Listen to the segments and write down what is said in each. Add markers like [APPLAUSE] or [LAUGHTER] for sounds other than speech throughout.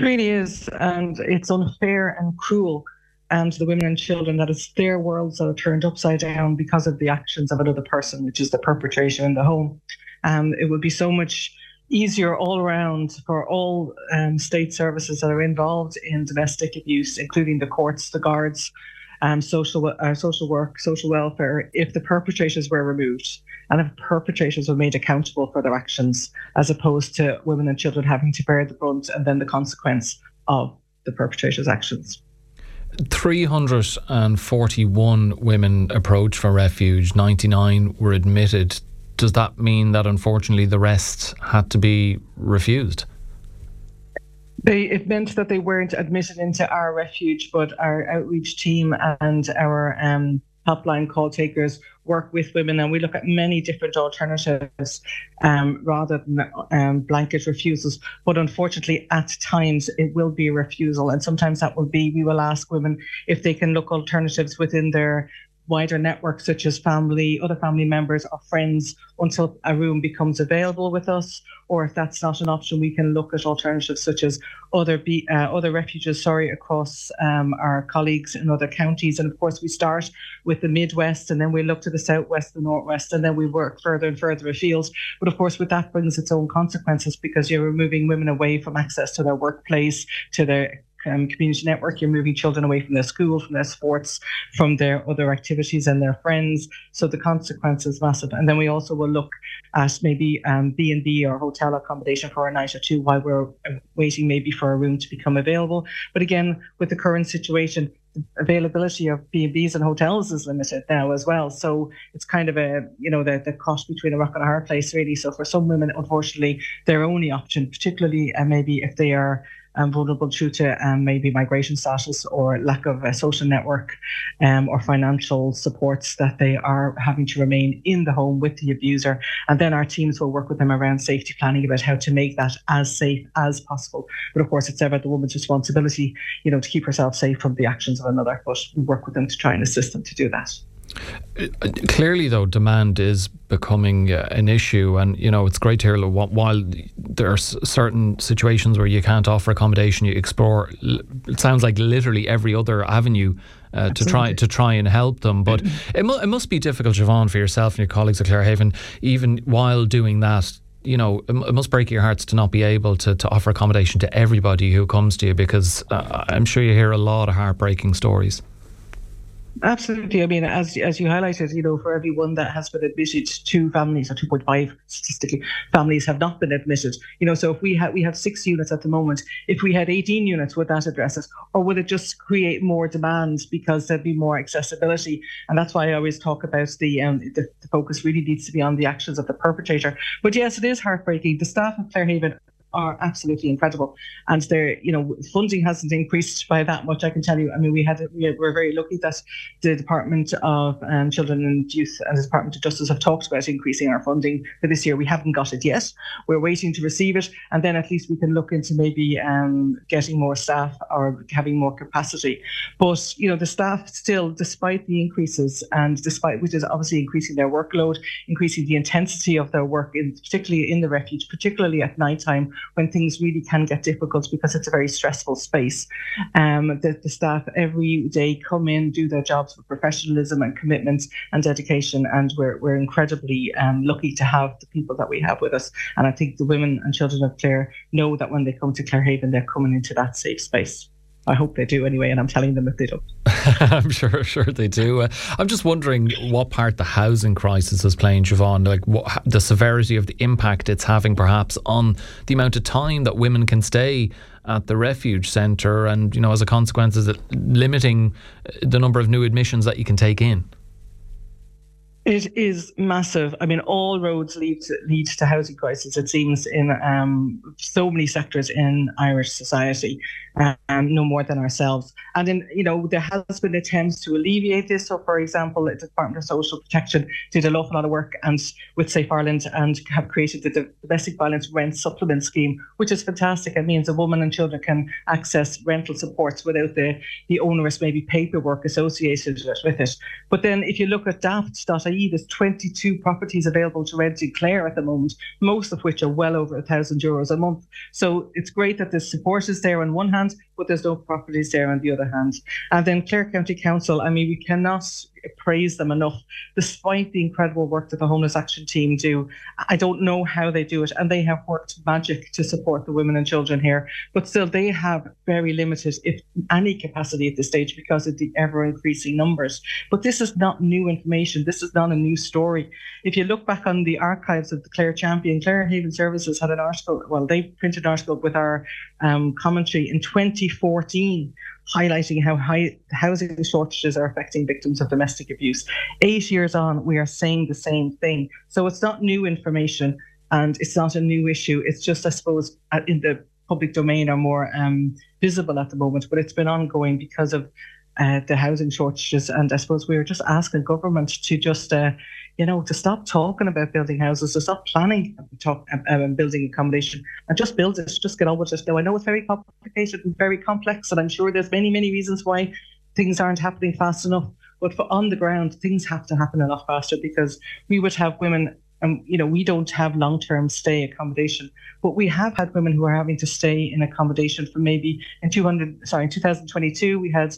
It really is, and it's unfair and cruel. And the women and children, that it's their worlds that are turned upside down because of the actions of another person, which is the perpetrator in the home. Um, it would be so much easier all around for all um, state services that are involved in domestic abuse, including the courts, the guards, um, social uh, social work, social welfare, if the perpetrators were removed and if perpetrators were made accountable for their actions, as opposed to women and children having to bear the brunt and then the consequence of the perpetrators' actions. 341 women approached for refuge, 99 were admitted. Does that mean that unfortunately the rest had to be refused? They, it meant that they weren't admitted into our refuge, but our outreach team and our um, helpline call takers work with women and we look at many different alternatives um, rather than um, blanket refusals. But unfortunately, at times it will be a refusal. And sometimes that will be we will ask women if they can look alternatives within their wider networks such as family, other family members or friends until a room becomes available with us. Or if that's not an option, we can look at alternatives such as other be, uh, other refuges, sorry, across um, our colleagues in other counties. And of course, we start with the Midwest and then we look to the Southwest, the Northwest, and then we work further and further afield. But of course, with that brings its own consequences because you're removing women away from access to their workplace, to their um, community network. You're moving children away from their school, from their sports, from their other activities and their friends. So the consequence is massive. And then we also will look at maybe um, B and B or hotel accommodation for a night or two while we're uh, waiting maybe for a room to become available. But again, with the current situation, the availability of B&Bs and hotels is limited now as well. So it's kind of a, you know, the, the cost between a rock and a hard place really. So for some women, unfortunately, their only option, particularly uh, maybe if they are um, vulnerable due to um, maybe migration status or lack of a social network um, or financial supports that they are having to remain in the home with the abuser. And then our teams will work with them around safety planning about how to make that as safe as possible. But of course, it's ever the woman's responsibility, you know, to keep herself safe from the actions of another. But we work with them to try and assist them to do that. Clearly, though, demand is becoming uh, an issue, and you know it's great to hear. While there are certain situations where you can't offer accommodation, you explore. It sounds like literally every other avenue uh, to try to try and help them. But [CLEARS THROAT] it, mu- it must be difficult, Siobhan, for yourself and your colleagues at Clarehaven, even while doing that. You know, it must break your hearts to not be able to, to offer accommodation to everybody who comes to you because uh, I'm sure you hear a lot of heartbreaking stories. Absolutely. I mean, as as you highlighted, you know, for every one that has been admitted, two families or two point five statistically families have not been admitted. You know, so if we had we have six units at the moment, if we had eighteen units, would that address it, or would it just create more demand because there'd be more accessibility? And that's why I always talk about the um the, the focus really needs to be on the actions of the perpetrator. But yes, it is heartbreaking. The staff of Clarehaven are absolutely incredible. And there, you know, funding hasn't increased by that much. I can tell you. I mean, we had we were very lucky that the Department of um, Children and Youth and the Department of Justice have talked about increasing our funding for this year. We haven't got it yet. We're waiting to receive it, and then at least we can look into maybe um, getting more staff or having more capacity. But you know, the staff still, despite the increases and despite which is obviously increasing their workload, increasing the intensity of their work, in, particularly in the refuge, particularly at night time when things really can get difficult because it's a very stressful space. Um, the, the staff every day come in, do their jobs with professionalism and commitment and dedication, and we're, we're incredibly um, lucky to have the people that we have with us. And I think the women and children of Clare know that when they come to Clarehaven, they're coming into that safe space. I hope they do anyway, and I'm telling them if they don't. [LAUGHS] I'm sure, sure they do. Uh, I'm just wondering what part the housing crisis is playing, Siobhan. Like what, the severity of the impact it's having, perhaps, on the amount of time that women can stay at the refuge centre, and you know, as a consequence, is it limiting uh, the number of new admissions that you can take in? It is massive. I mean, all roads lead to, lead to housing crisis. It seems in um, so many sectors in Irish society um, no more than ourselves. And in, you know, there has been attempts to alleviate this. So, for example, the Department of Social Protection did an awful lot of work and with Safe Ireland and have created the Domestic Violence Rent Supplement Scheme, which is fantastic. It means a woman and children can access rental supports without the, the onerous maybe paperwork associated with it. But then if you look at daft.ie IE, there's 22 properties available to rent in Clare at the moment, most of which are well over a thousand euros a month. So it's great that the support is there on one hand, but there's no properties there on the other hand. And then Clare County Council, I mean, we cannot praise them enough, despite the incredible work that the Homeless Action Team do. I don't know how they do it, and they have worked magic to support the women and children here, but still they have very limited, if any, capacity at this stage because of the ever increasing numbers. But this is not new information. This is not a new story. If you look back on the archives of the Clare Champion, Clare Haven Services had an article, well, they printed an article with our um, commentary in 2014 highlighting how high housing shortages are affecting victims of domestic abuse. Eight years on, we are saying the same thing. So it's not new information and it's not a new issue. It's just, I suppose, in the public domain are more um, visible at the moment, but it's been ongoing because of uh, the housing shortages. And I suppose we are just asking government to just uh, you know, to stop talking about building houses, to stop planning talk, um, building accommodation, and just build it. Just get on with it. Now, I know it's very complicated and very complex, and I'm sure there's many, many reasons why things aren't happening fast enough. But for on the ground, things have to happen a lot faster because we would have women and you know we don't have long-term stay accommodation but we have had women who are having to stay in accommodation for maybe in 200 sorry in 2022 we had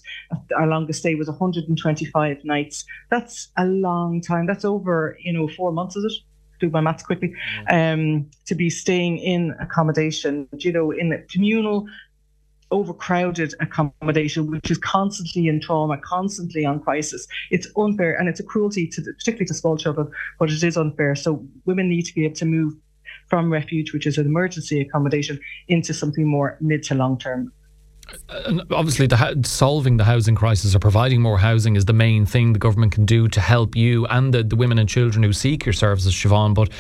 our longest stay was 125 nights. That's a long time. That's over you know four months is it? Do my maths quickly. Um to be staying in accommodation you know in communal overcrowded accommodation, which is constantly in trauma, constantly on crisis. It's unfair and it's a cruelty to the, particularly to small children, but it is unfair. So women need to be able to move from refuge, which is an emergency accommodation, into something more mid to long term. And obviously, the, solving the housing crisis or providing more housing is the main thing the government can do to help you and the, the women and children who seek your services, Siobhan. But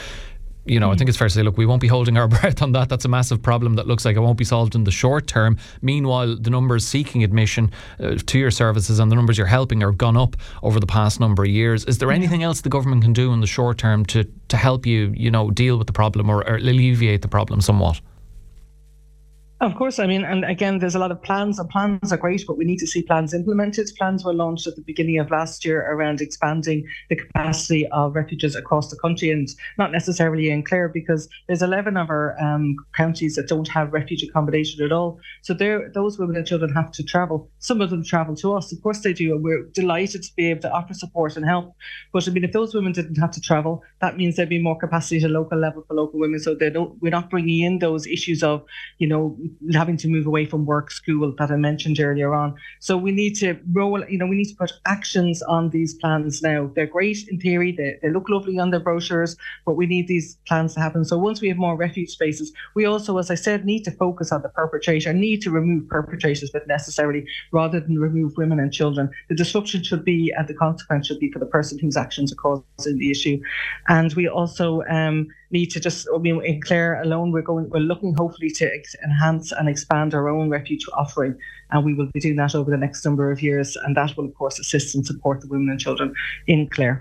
you know, mm. I think it's fair to say, look, we won't be holding our [LAUGHS] breath on that. That's a massive problem that looks like it won't be solved in the short term. Meanwhile, the numbers seeking admission uh, to your services and the numbers you're helping are gone up over the past number of years. Is there anything else the government can do in the short term to to help you, you know, deal with the problem or, or alleviate the problem somewhat? Of course, I mean, and again, there's a lot of plans, and plans are great, but we need to see plans implemented. Plans were launched at the beginning of last year around expanding the capacity of refuges across the country, and not necessarily in Clare, because there's 11 of our um, counties that don't have refuge accommodation at all. So those women and children have to travel. Some of them travel to us, of course they do, and we're delighted to be able to offer support and help. But I mean, if those women didn't have to travel, that means there'd be more capacity at a local level for local women. So they don't, we're not bringing in those issues of, you know, having to move away from work, school that I mentioned earlier on. So we need to roll, you know, we need to put actions on these plans now. They're great in theory, they, they look lovely on their brochures, but we need these plans to happen. So once we have more refuge spaces, we also, as I said, need to focus on the perpetrator, need to remove perpetrators if necessarily, rather than remove women and children. The disruption should be, and the consequence should be for the person whose actions are causing the issue. And we also um, need to just, I mean, in Clare alone, we're going, we're looking hopefully to enhance and expand our own refuge offering. And we will be doing that over the next number of years. And that will, of course, assist and support the women and children in Clare.